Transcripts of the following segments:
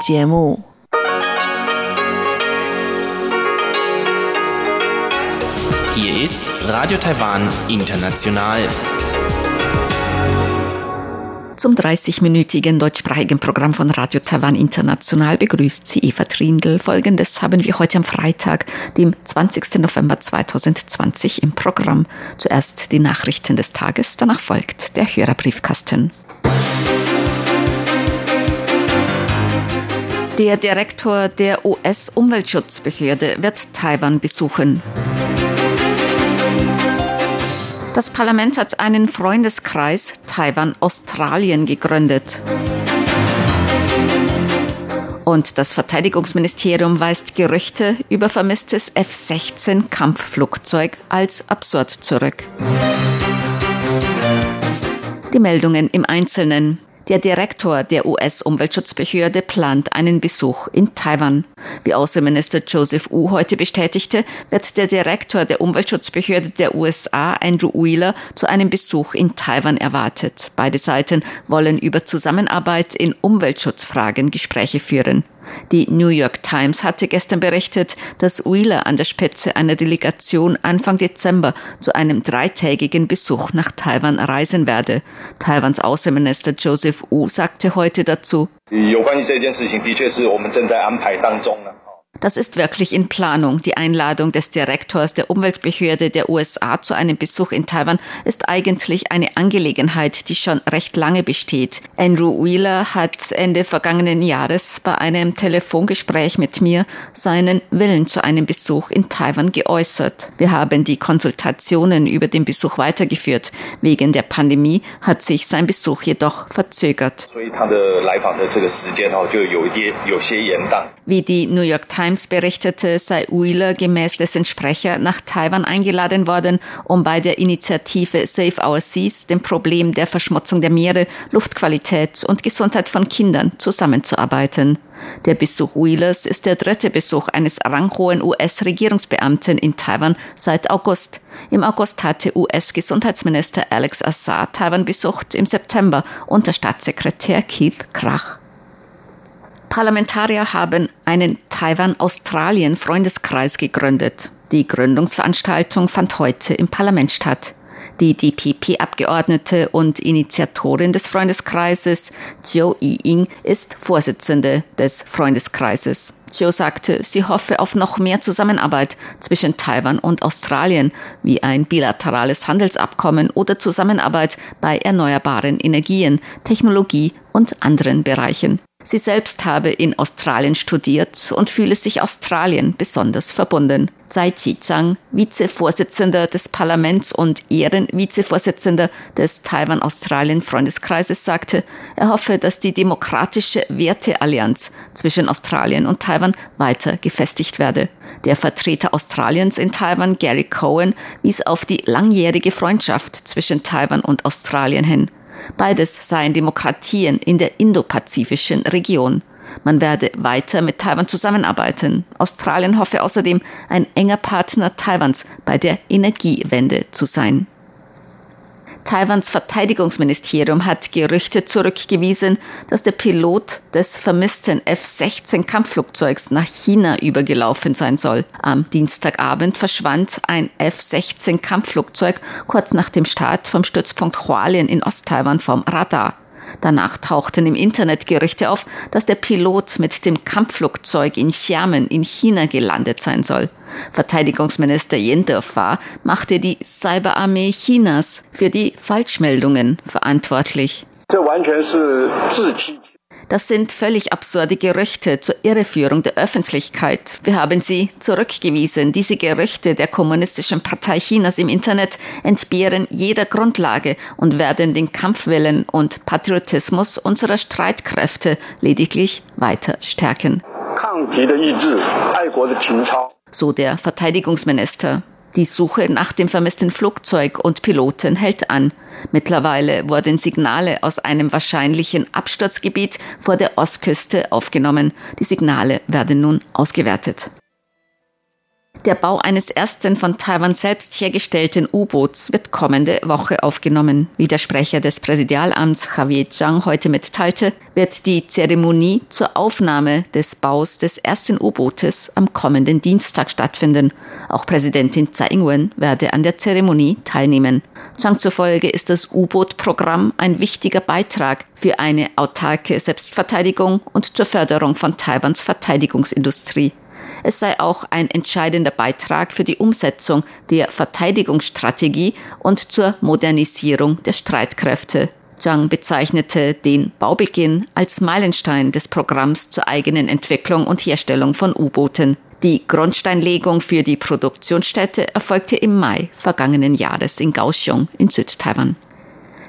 节目。Hier ist Radio Taiwan International. Zum 30-minütigen deutschsprachigen Programm von Radio Taiwan International begrüßt sie Eva Trindl. Folgendes haben wir heute am Freitag, dem 20. November 2020 im Programm. Zuerst die Nachrichten des Tages, danach folgt der Hörerbriefkasten. Der Direktor der US-Umweltschutzbehörde wird Taiwan besuchen. Das Parlament hat einen Freundeskreis Taiwan-Australien gegründet. Und das Verteidigungsministerium weist Gerüchte über vermisstes F-16 als absurd zurück. Die Meldungen im Einzelnen. Der Direktor der US-Umweltschutzbehörde plant einen Besuch in Taiwan. Wie Außenminister Joseph Wu heute bestätigte, wird der Direktor der Umweltschutzbehörde der USA, Andrew Wheeler, zu einem Besuch in Taiwan erwartet. Beide Seiten wollen über Zusammenarbeit in Umweltschutzfragen Gespräche führen. Die New York Times hatte gestern berichtet, dass Wheeler an der Spitze einer Delegation Anfang Dezember zu einem dreitägigen Besuch nach Taiwan reisen werde. Taiwans Außenminister Joseph Wu sagte heute dazu, das ist wirklich in Planung. Die Einladung des Direktors der Umweltbehörde der USA zu einem Besuch in Taiwan ist eigentlich eine Angelegenheit, die schon recht lange besteht. Andrew Wheeler hat Ende vergangenen Jahres bei einem Telefongespräch mit mir seinen Willen zu einem Besuch in Taiwan geäußert. Wir haben die Konsultationen über den Besuch weitergeführt. Wegen der Pandemie hat sich sein Besuch jedoch verzögert. Wie die New York Times Times berichtete, sei Wheeler gemäß dessen Sprecher nach Taiwan eingeladen worden, um bei der Initiative Save Our Seas dem Problem der Verschmutzung der Meere, Luftqualität und Gesundheit von Kindern zusammenzuarbeiten. Der Besuch Wheelers ist der dritte Besuch eines ranghohen US-Regierungsbeamten in Taiwan seit August. Im August hatte US-Gesundheitsminister Alex Assar Taiwan besucht, im September unter Staatssekretär Keith Krach. Parlamentarier haben einen Taiwan-Australien-Freundeskreis gegründet. Die Gründungsveranstaltung fand heute im Parlament statt. Die DPP-Abgeordnete und Initiatorin des Freundeskreises, Jiu Yi-Ing, ist Vorsitzende des Freundeskreises. Jiu sagte, sie hoffe auf noch mehr Zusammenarbeit zwischen Taiwan und Australien, wie ein bilaterales Handelsabkommen oder Zusammenarbeit bei erneuerbaren Energien, Technologie und anderen Bereichen. Sie selbst habe in Australien studiert und fühle sich Australien besonders verbunden. Tsai Chi-chang, Vizevorsitzender des Parlaments und Ehrenvizevorsitzender des Taiwan-Australien-Freundeskreises, sagte, er hoffe, dass die demokratische Werteallianz zwischen Australien und Taiwan weiter gefestigt werde. Der Vertreter Australiens in Taiwan, Gary Cohen, wies auf die langjährige Freundschaft zwischen Taiwan und Australien hin. Beides seien Demokratien in der indopazifischen Region. Man werde weiter mit Taiwan zusammenarbeiten. Australien hoffe außerdem, ein enger Partner Taiwans bei der Energiewende zu sein. Taiwans Verteidigungsministerium hat Gerüchte zurückgewiesen, dass der Pilot des vermissten F-16 Kampfflugzeugs nach China übergelaufen sein soll. Am Dienstagabend verschwand ein F-16 Kampfflugzeug kurz nach dem Start vom Stützpunkt Hualien in Osttaiwan vom Radar. Danach tauchten im Internet Gerüchte auf, dass der Pilot mit dem Kampfflugzeug in Xiamen in China gelandet sein soll. Verteidigungsminister Yen Defa machte die Cyberarmee Chinas für die Falschmeldungen verantwortlich. Das sind völlig absurde Gerüchte zur Irreführung der Öffentlichkeit. Wir haben sie zurückgewiesen. Diese Gerüchte der Kommunistischen Partei Chinas im Internet entbehren jeder Grundlage und werden den Kampfwillen und Patriotismus unserer Streitkräfte lediglich weiter stärken. So der Verteidigungsminister. Die Suche nach dem vermissten Flugzeug und Piloten hält an. Mittlerweile wurden Signale aus einem wahrscheinlichen Absturzgebiet vor der Ostküste aufgenommen. Die Signale werden nun ausgewertet. Der Bau eines ersten von Taiwan selbst hergestellten U-Boots wird kommende Woche aufgenommen. Wie der Sprecher des Präsidialamts Javier Zhang heute mitteilte, wird die Zeremonie zur Aufnahme des Baus des ersten U-Bootes am kommenden Dienstag stattfinden. Auch Präsidentin Tsai Ing-wen werde an der Zeremonie teilnehmen. Zhang zufolge ist das U-Boot-Programm ein wichtiger Beitrag für eine autarke Selbstverteidigung und zur Förderung von Taiwans Verteidigungsindustrie. Es sei auch ein entscheidender Beitrag für die Umsetzung der Verteidigungsstrategie und zur Modernisierung der Streitkräfte. Zhang bezeichnete den Baubeginn als Meilenstein des Programms zur eigenen Entwicklung und Herstellung von U-Booten. Die Grundsteinlegung für die Produktionsstätte erfolgte im Mai vergangenen Jahres in Kaohsiung in Südtaiwan.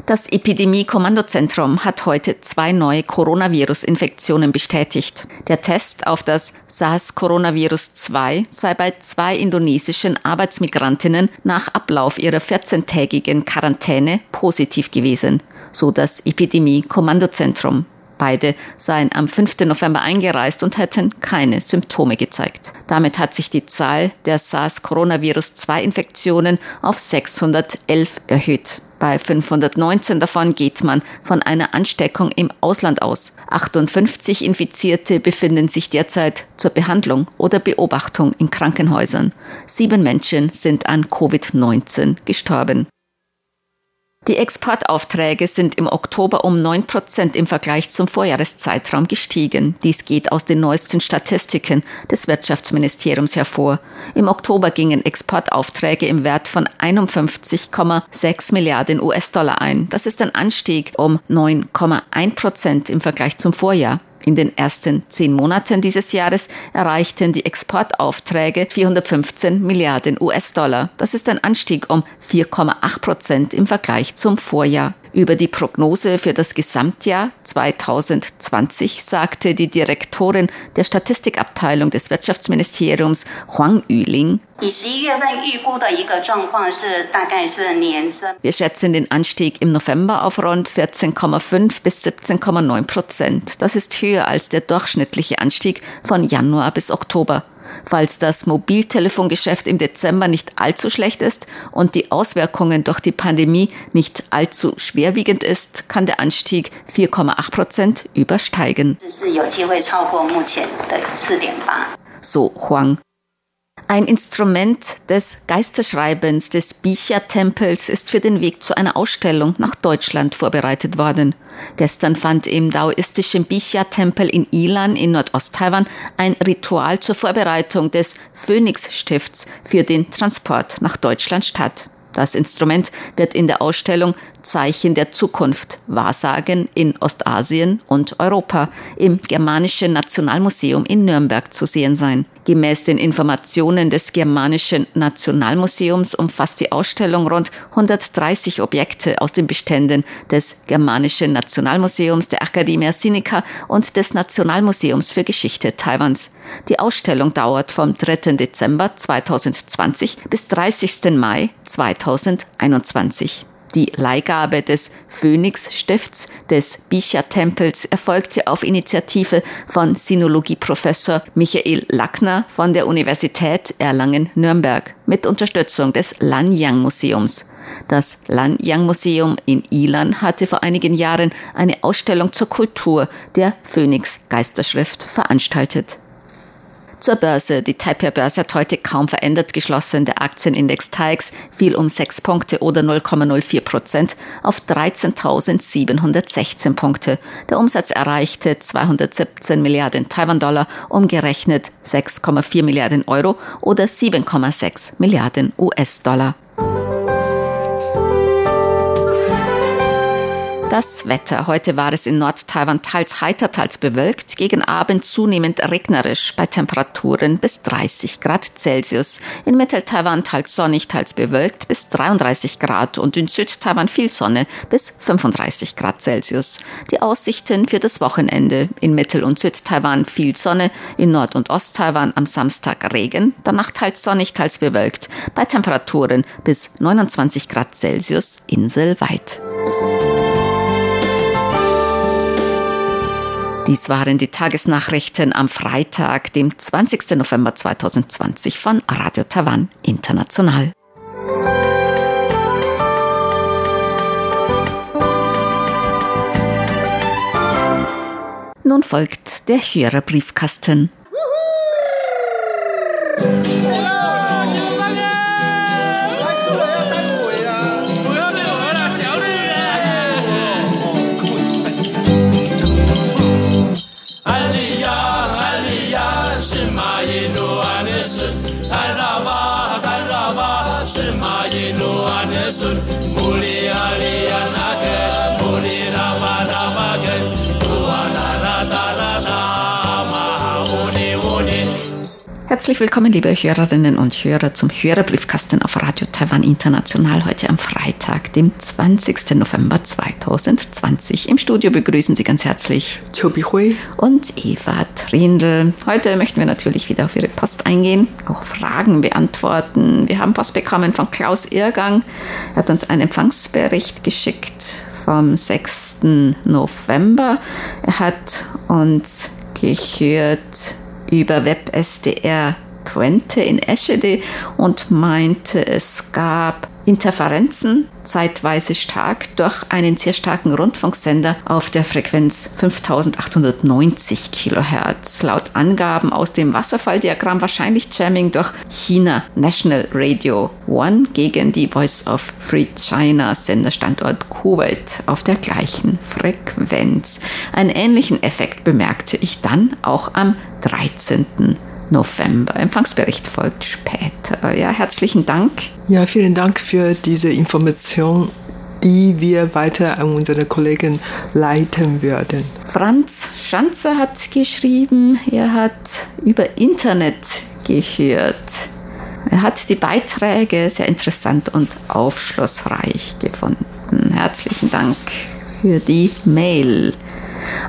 Das Epidemie-Kommandozentrum hat heute zwei neue Coronavirus-Infektionen bestätigt. Der Test auf das SARS-Coronavirus-2 sei bei zwei indonesischen Arbeitsmigrantinnen nach Ablauf ihrer 14-tägigen Quarantäne positiv gewesen, so das Epidemie-Kommandozentrum. Beide seien am 5. November eingereist und hätten keine Symptome gezeigt. Damit hat sich die Zahl der SARS-Coronavirus-2-Infektionen auf 611 erhöht. Bei 519 davon geht man von einer Ansteckung im Ausland aus. 58 Infizierte befinden sich derzeit zur Behandlung oder Beobachtung in Krankenhäusern. Sieben Menschen sind an Covid-19 gestorben. Die Exportaufträge sind im Oktober um 9 Prozent im Vergleich zum Vorjahreszeitraum gestiegen. Dies geht aus den neuesten Statistiken des Wirtschaftsministeriums hervor. Im Oktober gingen Exportaufträge im Wert von 51,6 Milliarden US-Dollar ein. Das ist ein Anstieg um 9,1 Prozent im Vergleich zum Vorjahr. In den ersten zehn Monaten dieses Jahres erreichten die Exportaufträge 415 Milliarden US-Dollar. Das ist ein Anstieg um 4,8 Prozent im Vergleich zum Vorjahr. Über die Prognose für das Gesamtjahr 2020 sagte die Direktorin der Statistikabteilung des Wirtschaftsministeriums Huang Yuling. Wir schätzen den Anstieg im November auf rund 14,5 bis 17,9 Prozent. Das ist höher als der durchschnittliche Anstieg von Januar bis Oktober. Falls das Mobiltelefongeschäft im Dezember nicht allzu schlecht ist und die Auswirkungen durch die Pandemie nicht allzu schwerwiegend ist, kann der Anstieg 4,8 Prozent übersteigen. So Huang. Ein Instrument des Geisterschreibens des Bicha-Tempels ist für den Weg zu einer Ausstellung nach Deutschland vorbereitet worden. Gestern fand im daoistischen Bicha-Tempel in Ilan in Nordost-Taiwan ein Ritual zur Vorbereitung des Phönix-Stifts für den Transport nach Deutschland statt. Das Instrument wird in der Ausstellung Zeichen der Zukunft Wahrsagen in Ostasien und Europa im Germanischen Nationalmuseum in Nürnberg zu sehen sein. Gemäß den Informationen des Germanischen Nationalmuseums umfasst die Ausstellung rund 130 Objekte aus den Beständen des Germanischen Nationalmuseums, der Academia Sinica und des Nationalmuseums für Geschichte Taiwans. Die Ausstellung dauert vom 3. Dezember 2020 bis 30. Mai 2021. Die Leihgabe des Phönix-Stifts des Bisha-Tempels erfolgte auf Initiative von Sinologieprofessor Michael Lackner von der Universität Erlangen-Nürnberg mit Unterstützung des Lanyang-Museums. Das Lanyang-Museum in Ilan hatte vor einigen Jahren eine Ausstellung zur Kultur der Phönix-Geisterschrift veranstaltet. Zur Börse. Die Taipei-Börse hat heute kaum verändert geschlossen. Der Aktienindex TAIX fiel um sechs Punkte oder 0,04 Prozent auf 13.716 Punkte. Der Umsatz erreichte 217 Milliarden Taiwan-Dollar, umgerechnet 6,4 Milliarden Euro oder 7,6 Milliarden US-Dollar. Das Wetter. Heute war es in Nord-Taiwan teils heiter, teils bewölkt. Gegen Abend zunehmend regnerisch bei Temperaturen bis 30 Grad Celsius. In Mittel-Taiwan teils sonnig, teils bewölkt bis 33 Grad und in Süd-Taiwan viel Sonne bis 35 Grad Celsius. Die Aussichten für das Wochenende. In Mittel- und Süd-Taiwan viel Sonne, in Nord- und Ost-Taiwan am Samstag Regen, danach teils sonnig, teils bewölkt. Bei Temperaturen bis 29 Grad Celsius inselweit. Dies waren die Tagesnachrichten am Freitag, dem 20. November 2020 von Radio Taiwan International. Nun folgt der Hörerbriefkasten. Yeruhanesun, Haraba, Haraba, Shema Yeruhanesun, Muli Aliyanake. Herzlich willkommen, liebe Hörerinnen und Hörer, zum Hörerbriefkasten auf Radio Taiwan International heute am Freitag, dem 20. November 2020. Im Studio begrüßen Sie ganz herzlich Chobi Hui und Eva Trindl. Heute möchten wir natürlich wieder auf Ihre Post eingehen, auch Fragen beantworten. Wir haben Post bekommen von Klaus Irrgang. Er hat uns einen Empfangsbericht geschickt vom 6. November. Er hat uns gehört über WebSDR Twente in Eschede und meinte, es gab Interferenzen, zeitweise stark, durch einen sehr starken Rundfunksender auf der Frequenz 5890 kHz. Laut Angaben aus dem Wasserfalldiagramm wahrscheinlich Jamming durch China National Radio One gegen die Voice of Free China Senderstandort Kuwait auf der gleichen Frequenz. Einen ähnlichen Effekt bemerkte ich dann auch am 13. November. Empfangsbericht folgt später. Ja, herzlichen Dank. Ja, vielen Dank für diese Information die wir weiter an unsere Kollegen leiten werden. Franz Schanzer hat geschrieben, er hat über Internet gehört. Er hat die Beiträge sehr interessant und aufschlussreich gefunden. Herzlichen Dank für die Mail.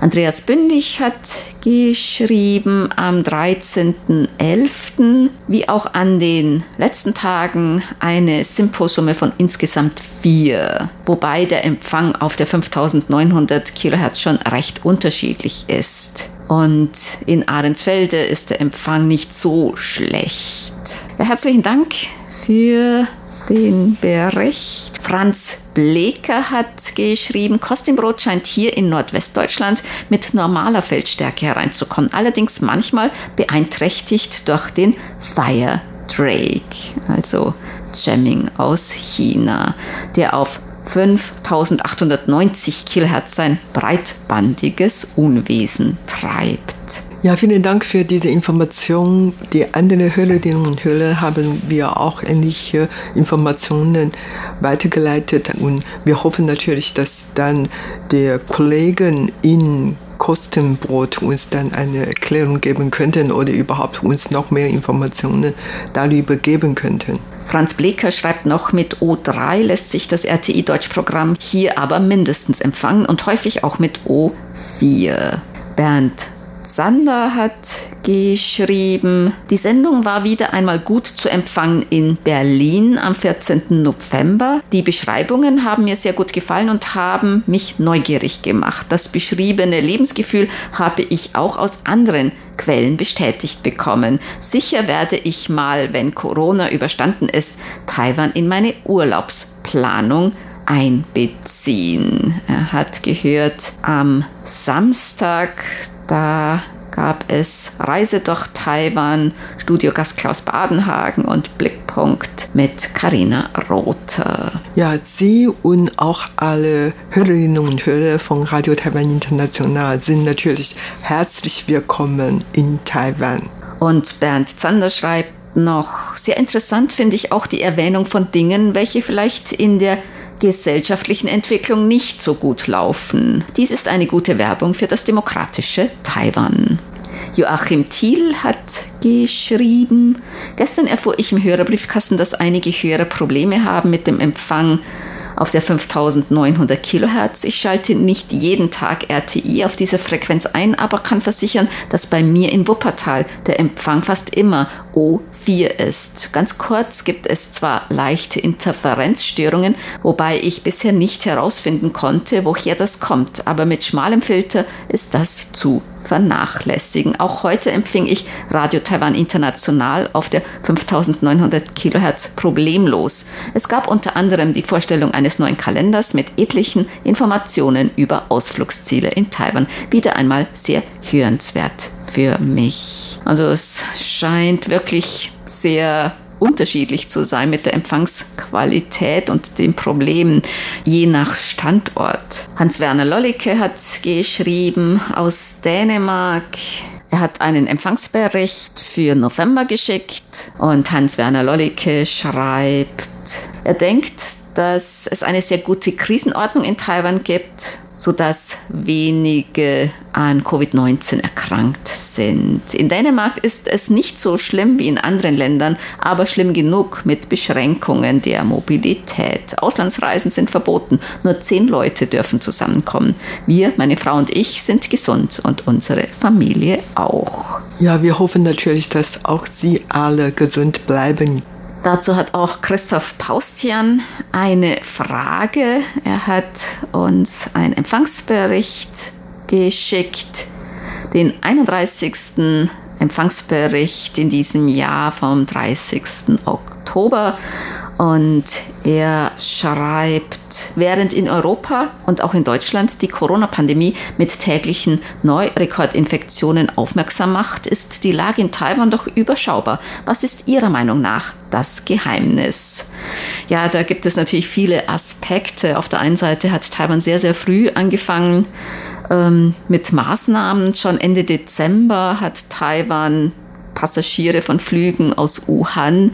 Andreas Bündig hat geschrieben am 13.11. wie auch an den letzten Tagen eine Symposumme von insgesamt vier, wobei der Empfang auf der 5900 Kilohertz schon recht unterschiedlich ist. Und in Ahrensfelde ist der Empfang nicht so schlecht. Ja, herzlichen Dank für den Bericht. Franz Bleker hat geschrieben, Kostimbrot scheint hier in Nordwestdeutschland mit normaler Feldstärke hereinzukommen, allerdings manchmal beeinträchtigt durch den Fire Drake, also Jamming aus China, der auf 5890 Kilohertz sein breitbandiges Unwesen treibt. Ja, vielen Dank für diese Information. Die anderen Hörerinnen und Hörer haben wir auch ähnliche Informationen weitergeleitet und wir hoffen natürlich, dass dann der Kollegen in Kostenbrot uns dann eine Erklärung geben könnten oder überhaupt uns noch mehr Informationen darüber geben könnten. Franz Bleker schreibt noch, mit O3 lässt sich das RTI-Deutschprogramm hier aber mindestens empfangen und häufig auch mit O4. Bernd Sander hat geschrieben, die Sendung war wieder einmal gut zu empfangen in Berlin am 14. November. Die Beschreibungen haben mir sehr gut gefallen und haben mich neugierig gemacht. Das beschriebene Lebensgefühl habe ich auch aus anderen Quellen bestätigt bekommen. Sicher werde ich mal, wenn Corona überstanden ist, Taiwan in meine Urlaubsplanung einbeziehen. Er hat gehört, am Samstag, da gab es Reise durch Taiwan, Studiogast Klaus Badenhagen und Blickpunkt mit Karina Rother. Ja, Sie und auch alle Hörerinnen und Hörer von Radio Taiwan International sind natürlich herzlich willkommen in Taiwan. Und Bernd Zander schreibt noch, sehr interessant finde ich auch die Erwähnung von Dingen, welche vielleicht in der gesellschaftlichen Entwicklung nicht so gut laufen. Dies ist eine gute Werbung für das demokratische Taiwan. Joachim Thiel hat geschrieben, gestern erfuhr ich im Hörerbriefkasten, dass einige Hörer Probleme haben mit dem Empfang auf der 5900 Kilohertz. Ich schalte nicht jeden Tag RTI auf dieser Frequenz ein, aber kann versichern, dass bei mir in Wuppertal der Empfang fast immer O4 ist. Ganz kurz gibt es zwar leichte Interferenzstörungen, wobei ich bisher nicht herausfinden konnte, woher das kommt, aber mit schmalem Filter ist das zu vernachlässigen. Auch heute empfing ich Radio Taiwan International auf der 5900 Kilohertz problemlos. Es gab unter anderem die Vorstellung eines neuen Kalenders mit etlichen Informationen über Ausflugsziele in Taiwan. Wieder einmal sehr hörenswert für mich. Also es scheint wirklich sehr unterschiedlich zu sein mit der Empfangsqualität und den Problemen je nach Standort. Hans-Werner Lollicke hat geschrieben aus Dänemark. Er hat einen Empfangsbericht für November geschickt und Hans-Werner Lollicke schreibt, er denkt, dass es eine sehr gute Krisenordnung in Taiwan gibt sodass wenige an Covid-19 erkrankt sind. In Dänemark ist es nicht so schlimm wie in anderen Ländern, aber schlimm genug mit Beschränkungen der Mobilität. Auslandsreisen sind verboten, nur zehn Leute dürfen zusammenkommen. Wir, meine Frau und ich, sind gesund und unsere Familie auch. Ja, wir hoffen natürlich, dass auch Sie alle gesund bleiben. Dazu hat auch Christoph Paustian eine Frage. Er hat uns einen Empfangsbericht geschickt, den 31. Empfangsbericht in diesem Jahr vom 30. Oktober. Und er schreibt, während in Europa und auch in Deutschland die Corona-Pandemie mit täglichen Neurekordinfektionen aufmerksam macht, ist die Lage in Taiwan doch überschaubar. Was ist Ihrer Meinung nach das Geheimnis? Ja, da gibt es natürlich viele Aspekte. Auf der einen Seite hat Taiwan sehr, sehr früh angefangen ähm, mit Maßnahmen. Schon Ende Dezember hat Taiwan Passagiere von Flügen aus Wuhan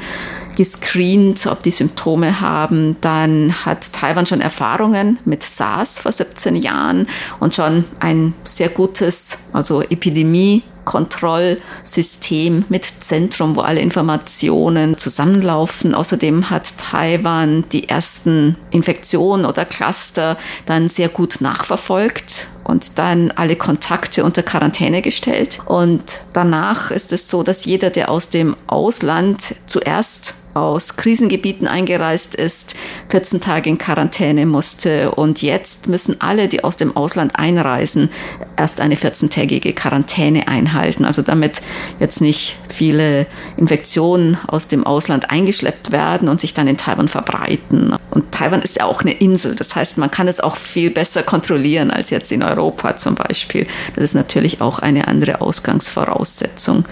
gescreent, ob die Symptome haben. Dann hat Taiwan schon Erfahrungen mit SARS vor 17 Jahren und schon ein sehr gutes, also Epidemie Kontrollsystem mit Zentrum, wo alle Informationen zusammenlaufen. Außerdem hat Taiwan die ersten Infektionen oder Cluster dann sehr gut nachverfolgt und dann alle Kontakte unter Quarantäne gestellt. Und danach ist es so, dass jeder, der aus dem Ausland zuerst aus Krisengebieten eingereist ist, 14 Tage in Quarantäne musste. Und jetzt müssen alle, die aus dem Ausland einreisen, erst eine 14-tägige Quarantäne einhalten. Also damit jetzt nicht viele Infektionen aus dem Ausland eingeschleppt werden und sich dann in Taiwan verbreiten. Und Taiwan ist ja auch eine Insel. Das heißt, man kann es auch viel besser kontrollieren als jetzt in Europa zum Beispiel. Das ist natürlich auch eine andere Ausgangsvoraussetzung.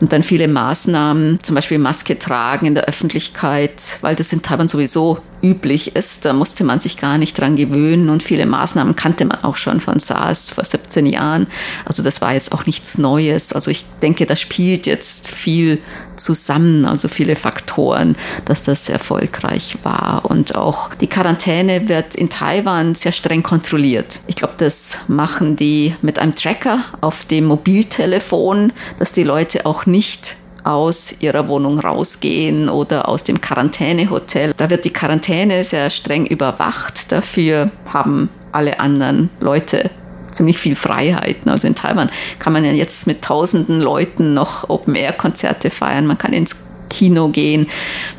Und dann viele Maßnahmen, zum Beispiel Maske tragen in der Öffentlichkeit Öffentlichkeit, weil das in Taiwan sowieso üblich ist. Da musste man sich gar nicht dran gewöhnen und viele Maßnahmen kannte man auch schon von SARS vor 17 Jahren. Also das war jetzt auch nichts Neues. Also ich denke, da spielt jetzt viel zusammen, also viele Faktoren, dass das erfolgreich war. Und auch die Quarantäne wird in Taiwan sehr streng kontrolliert. Ich glaube, das machen die mit einem Tracker auf dem Mobiltelefon, dass die Leute auch nicht aus ihrer Wohnung rausgehen oder aus dem Quarantänehotel. Da wird die Quarantäne sehr streng überwacht. Dafür haben alle anderen Leute ziemlich viel Freiheiten. Also in Taiwan kann man ja jetzt mit tausenden Leuten noch Open-Air-Konzerte feiern. Man kann ins Kino gehen,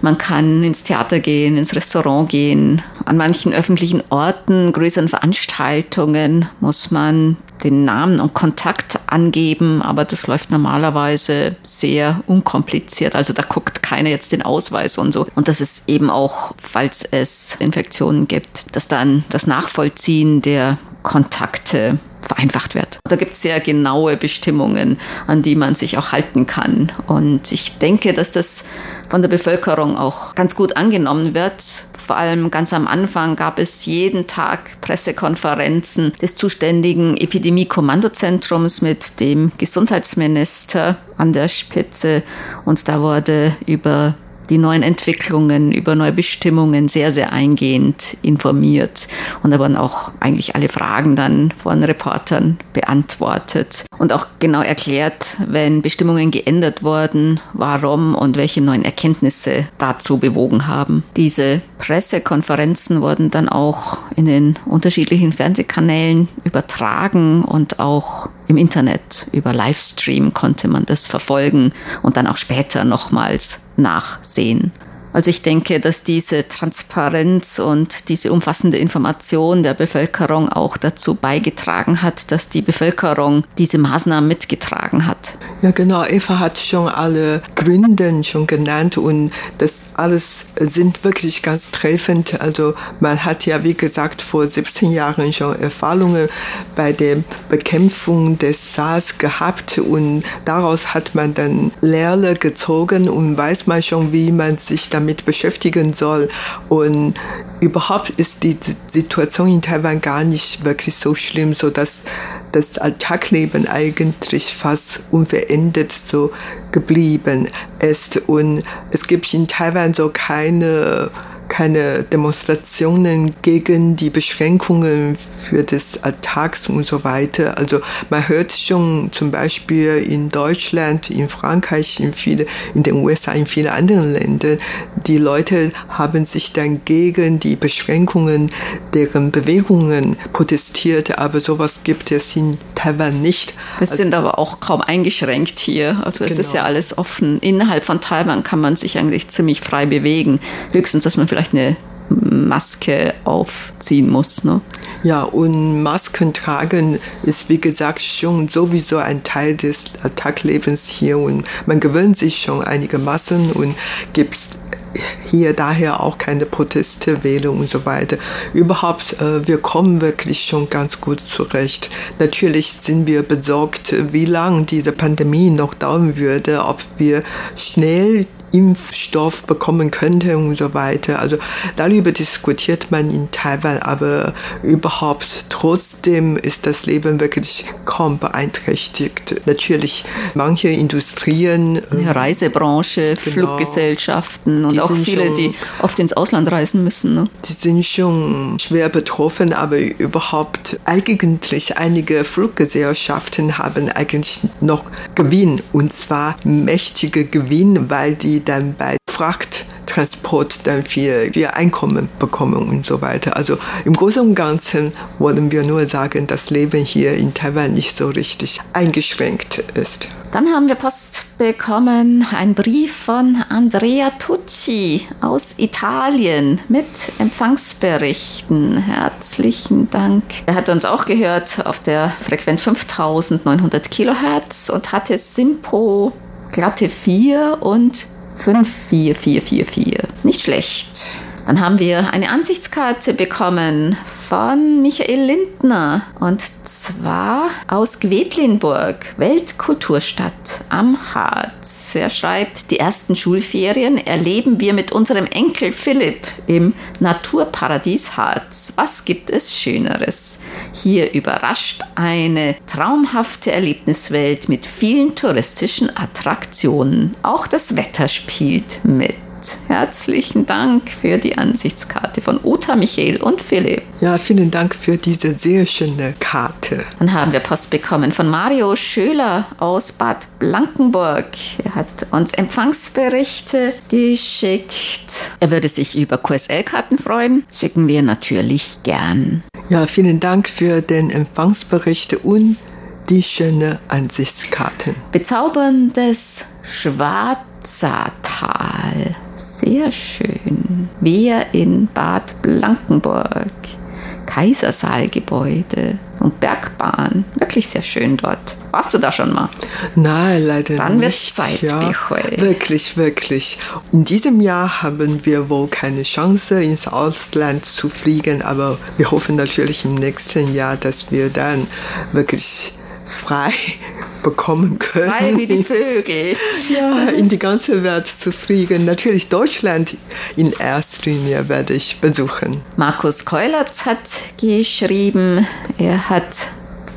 man kann ins Theater gehen, ins Restaurant gehen. An manchen öffentlichen Orten, größeren Veranstaltungen muss man den Namen und Kontakt angeben, aber das läuft normalerweise sehr unkompliziert. Also da guckt keiner jetzt den Ausweis und so. Und das ist eben auch, falls es Infektionen gibt, dass dann das Nachvollziehen der Kontakte vereinfacht wird. Da gibt es sehr genaue Bestimmungen, an die man sich auch halten kann. Und ich denke, dass das von der Bevölkerung auch ganz gut angenommen wird. Vor allem ganz am Anfang gab es jeden Tag Pressekonferenzen des zuständigen Epidemie-Kommandozentrums mit dem Gesundheitsminister an der Spitze. Und da wurde über die neuen Entwicklungen, über neue Bestimmungen sehr, sehr eingehend informiert. Und da wurden auch eigentlich alle Fragen dann von Reportern beantwortet und auch genau erklärt, wenn Bestimmungen geändert wurden, warum und welche neuen Erkenntnisse dazu bewogen haben. Diese Pressekonferenzen wurden dann auch in den unterschiedlichen Fernsehkanälen übertragen und auch im Internet über Livestream konnte man das verfolgen und dann auch später nochmals nachsehen. Also ich denke, dass diese Transparenz und diese umfassende Information der Bevölkerung auch dazu beigetragen hat, dass die Bevölkerung diese Maßnahmen mitgetragen hat. Ja, genau. Eva hat schon alle Gründe schon genannt und das alles sind wirklich ganz treffend. Also man hat ja, wie gesagt, vor 17 Jahren schon Erfahrungen bei der Bekämpfung des SARS gehabt und daraus hat man dann Lehre gezogen und weiß man schon, wie man sich damit beschäftigen soll. Und überhaupt ist die Situation in Taiwan gar nicht wirklich so schlimm, so dass das Alltagleben eigentlich fast unverändert so geblieben ist. Und es gibt in Taiwan so keine keine Demonstrationen gegen die Beschränkungen für das Alltags und so weiter. Also man hört schon zum Beispiel in Deutschland, in Frankreich, in viele, in den USA, in vielen anderen Ländern, die Leute haben sich dann gegen die Beschränkungen deren Bewegungen protestiert, aber sowas gibt es in Taiwan nicht. Wir also, sind aber auch kaum eingeschränkt hier. Also es genau. ist ja alles offen. Innerhalb von Taiwan kann man sich eigentlich ziemlich frei bewegen. Höchstens, dass man vielleicht eine Maske aufziehen muss. Ne? Ja, und Masken tragen ist wie gesagt schon sowieso ein Teil des Alltaglebens hier und man gewöhnt sich schon einige Massen und gibt hier daher auch keine Proteste wählen und so weiter. Überhaupt, äh, wir kommen wirklich schon ganz gut zurecht. Natürlich sind wir besorgt, wie lange diese Pandemie noch dauern würde, ob wir schnell Impfstoff bekommen könnte und so weiter. Also darüber diskutiert man in Taiwan, aber überhaupt trotzdem ist das Leben wirklich kaum beeinträchtigt. Natürlich manche Industrien, die Reisebranche, genau, Fluggesellschaften und auch viele, schon, die oft ins Ausland reisen müssen. Ne? Die sind schon schwer betroffen, aber überhaupt eigentlich einige Fluggesellschaften haben eigentlich noch Gewinn und zwar mächtige Gewinn, weil die dann bei Frachttransport dann viel, viel Einkommen bekommen und so weiter. Also im Großen und Ganzen wollen wir nur sagen, dass Leben hier in Taiwan nicht so richtig eingeschränkt ist. Dann haben wir Post bekommen, einen Brief von Andrea Tucci aus Italien mit Empfangsberichten. Herzlichen Dank. Er hat uns auch gehört auf der Frequenz 5900 Kilohertz und hatte Simpo glatte 4 und 54444. Nicht schlecht. Dann haben wir eine Ansichtskarte bekommen von Michael Lindner und zwar aus Gwedlinburg, Weltkulturstadt am Harz. Er schreibt, die ersten Schulferien erleben wir mit unserem Enkel Philipp im Naturparadies Harz. Was gibt es Schöneres? Hier überrascht eine traumhafte Erlebniswelt mit vielen touristischen Attraktionen. Auch das Wetter spielt mit. Herzlichen Dank für die Ansichtskarte von Uta, Michael und Philipp. Ja, vielen Dank für diese sehr schöne Karte. Dann haben wir Post bekommen von Mario Schöler aus Bad Blankenburg. Er hat uns Empfangsberichte geschickt. Er würde sich über QSL-Karten freuen. Schicken wir natürlich gern. Ja, vielen Dank für den Empfangsbericht und die schöne Ansichtskarten. Bezauberndes Schwarzatal. Sehr schön. Wer in Bad Blankenburg. Kaisersaalgebäude und Bergbahn. Wirklich sehr schön dort. Warst du da schon mal? Nein, leider Dann nicht. Dann wird es Zeit, ja, Bichol. Wirklich, wirklich. In diesem Jahr haben wir wohl keine Chance, ins Ausland zu fliegen, aber wir hoffen natürlich im nächsten Jahr, dass wir dann wirklich frei bekommen können. Frei wie die Vögel. Ja, in die ganze Welt zu fliegen. Natürlich Deutschland in erster Linie werde ich besuchen. Markus Keulertz hat geschrieben, er hat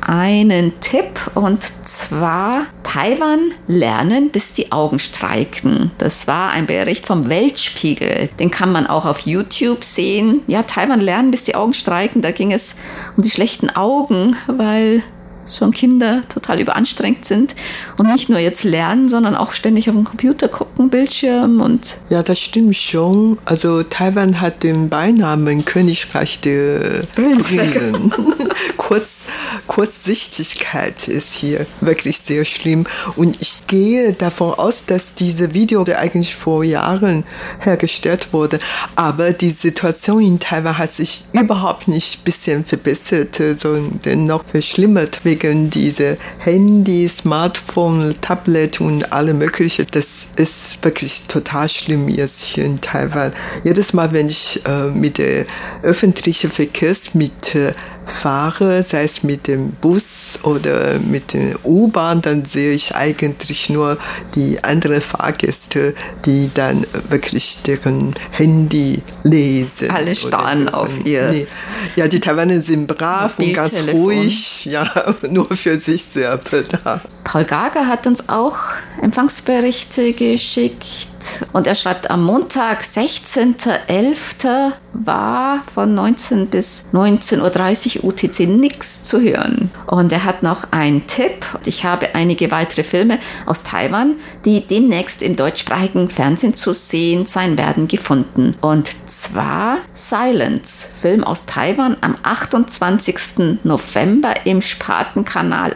einen Tipp und zwar Taiwan lernen, bis die Augen streiken. Das war ein Bericht vom Weltspiegel. Den kann man auch auf YouTube sehen. Ja, Taiwan lernen, bis die Augen streiken. Da ging es um die schlechten Augen, weil schon Kinder total überanstrengt sind und nicht nur jetzt lernen, sondern auch ständig auf den Computer gucken, Bildschirm und. Ja, das stimmt schon. Also Taiwan hat den Beinamen Königreich der Brillen. Kurz, Kurzsichtigkeit ist hier wirklich sehr schlimm. Und ich gehe davon aus, dass diese Video eigentlich vor Jahren hergestellt wurde. Aber die Situation in Taiwan hat sich überhaupt nicht ein bisschen verbessert, sondern noch verschlimmert wegen diese Handy, Smartphone, Tablet und alle möglichen. Das ist wirklich total schlimm jetzt hier in Taiwan. Jedes Mal, wenn ich äh, mit der öffentlichen Verkehrsmittel fahre, sei es mit dem Bus oder mit der U-Bahn, dann sehe ich eigentlich nur die anderen Fahrgäste, die dann wirklich deren Handy lesen. Alle starren auf ihr. Nee. Ja, die Taiwaner sind brav und ganz ruhig, ja, nur für sich selber da. Paul Gager hat uns auch Empfangsberichte geschickt und er schreibt, am Montag, 16.11. war von 19 bis 19.30 Uhr UTC nichts zu hören. Und er hat noch einen Tipp. Ich habe einige weitere Filme aus Taiwan, die demnächst im deutschsprachigen Fernsehen zu sehen sein werden, gefunden. Und zwar Silence, Film aus Taiwan am 28. November im Spartenkanal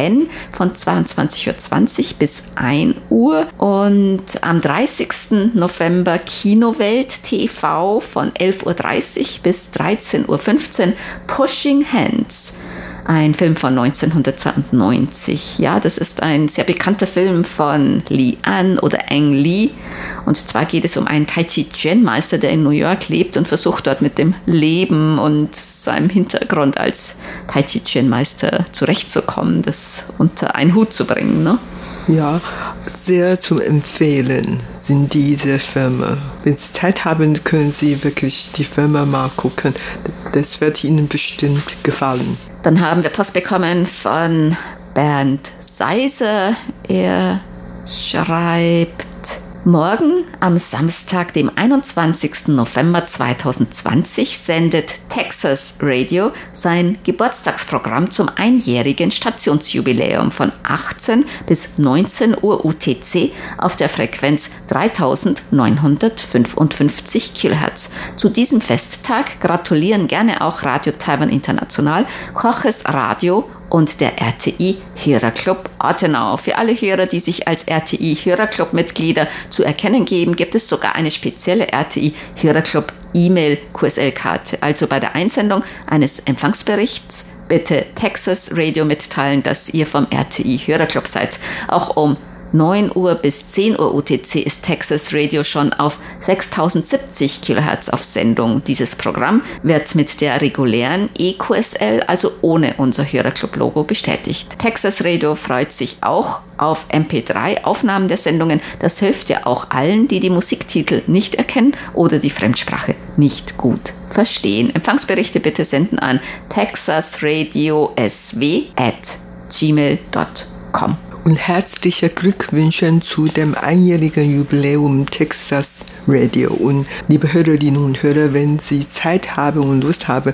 AXN von 22.20 Uhr bis 1 Uhr. Und am 30. November Kinowelt TV von 11.30 Uhr bis 13.15 Uhr Pushing Hands ein Film von 1992. Ja, das ist ein sehr bekannter Film von Li An oder Eng Li. Und zwar geht es um einen Tai Chi Chuan Meister, der in New York lebt und versucht dort mit dem Leben und seinem Hintergrund als Tai Chi Chuan Meister zurechtzukommen, das unter einen Hut zu bringen. Ne? Ja, sehr zu empfehlen sind diese Filme. Wenn Sie Zeit haben, können Sie wirklich die Filme mal gucken. Das wird Ihnen bestimmt gefallen. Dann haben wir Post bekommen von Bernd Seiser. Er schreibt, Morgen am Samstag, dem 21. November 2020, sendet Texas Radio sein Geburtstagsprogramm zum einjährigen Stationsjubiläum von 18 bis 19 Uhr UTC auf der Frequenz 3955 kHz. Zu diesem Festtag gratulieren gerne auch Radio Taiwan International, Koches Radio und der RTI Hörerclub Ortenau. Für alle Hörer, die sich als RTI Hörerclub Mitglieder zu erkennen geben, gibt es sogar eine spezielle RTI Hörerclub E-Mail QSL-Karte. Also bei der Einsendung eines Empfangsberichts bitte Texas Radio mitteilen, dass ihr vom RTI Hörerclub seid. Auch um 9 Uhr bis 10 Uhr UTC ist Texas Radio schon auf 6070 kHz auf Sendung. Dieses Programm wird mit der regulären EQSL, also ohne unser Hörerclub-Logo, bestätigt. Texas Radio freut sich auch auf MP3-Aufnahmen der Sendungen. Das hilft ja auch allen, die die Musiktitel nicht erkennen oder die Fremdsprache nicht gut verstehen. Empfangsberichte bitte senden an texasradiosw at gmail.com und herzliche Glückwünsche zu dem einjährigen Jubiläum Texas Radio. Und liebe Hörerinnen und Hörer, wenn Sie Zeit haben und Lust haben,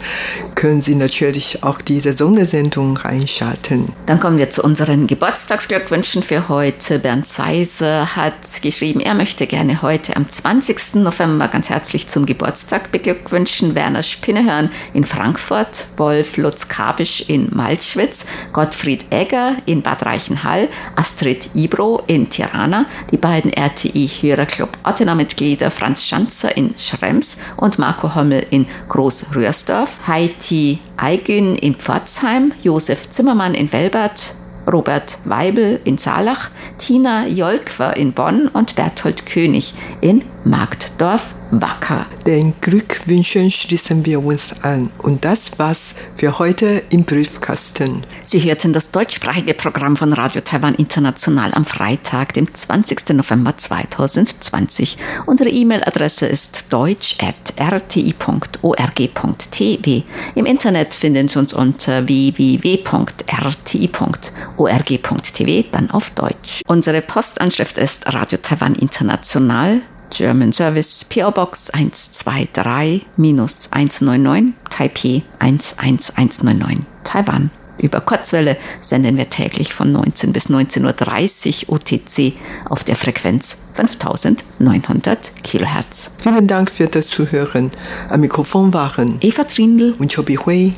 können Sie natürlich auch diese Sondersendung einschalten. Dann kommen wir zu unseren Geburtstagsglückwünschen für heute. Bernd Seiser hat geschrieben, er möchte gerne heute am 20. November ganz herzlich zum Geburtstag beglückwünschen. Werner Spinnehörn in Frankfurt, Wolf Lutz Kabisch in Malschwitz, Gottfried Egger in Bad Reichenhall, Astrid Ibro in Tirana, die beiden RTI-Hörerclub Ottenau-Mitglieder Franz Schanzer in Schrems und Marco Hommel in Großröhrsdorf, Heidi Eigün in Pforzheim, Josef Zimmermann in Welbert, Robert Weibel in Saalach, Tina Jolkwer in Bonn und Berthold König in Marktdorf wacker. Den Glückwünschen schließen wir uns an. Und das war's für heute im Briefkasten. Sie hörten das deutschsprachige Programm von Radio Taiwan International am Freitag, dem 20. November 2020. Unsere E-Mail-Adresse ist deutsch.rti.org.tv. Im Internet finden Sie uns unter www.rti.org.tv, dann auf Deutsch. Unsere Postanschrift ist Radio Taiwan International. German Service PO Box 123-199 Taipei 11199 Taiwan. Über Kurzwelle senden wir täglich von 19 bis 19.30 Uhr UTC auf der Frequenz 5900 Kilohertz. Vielen Dank für das Zuhören. Am Mikrofon waren Eva Trindl und Chobi Hui.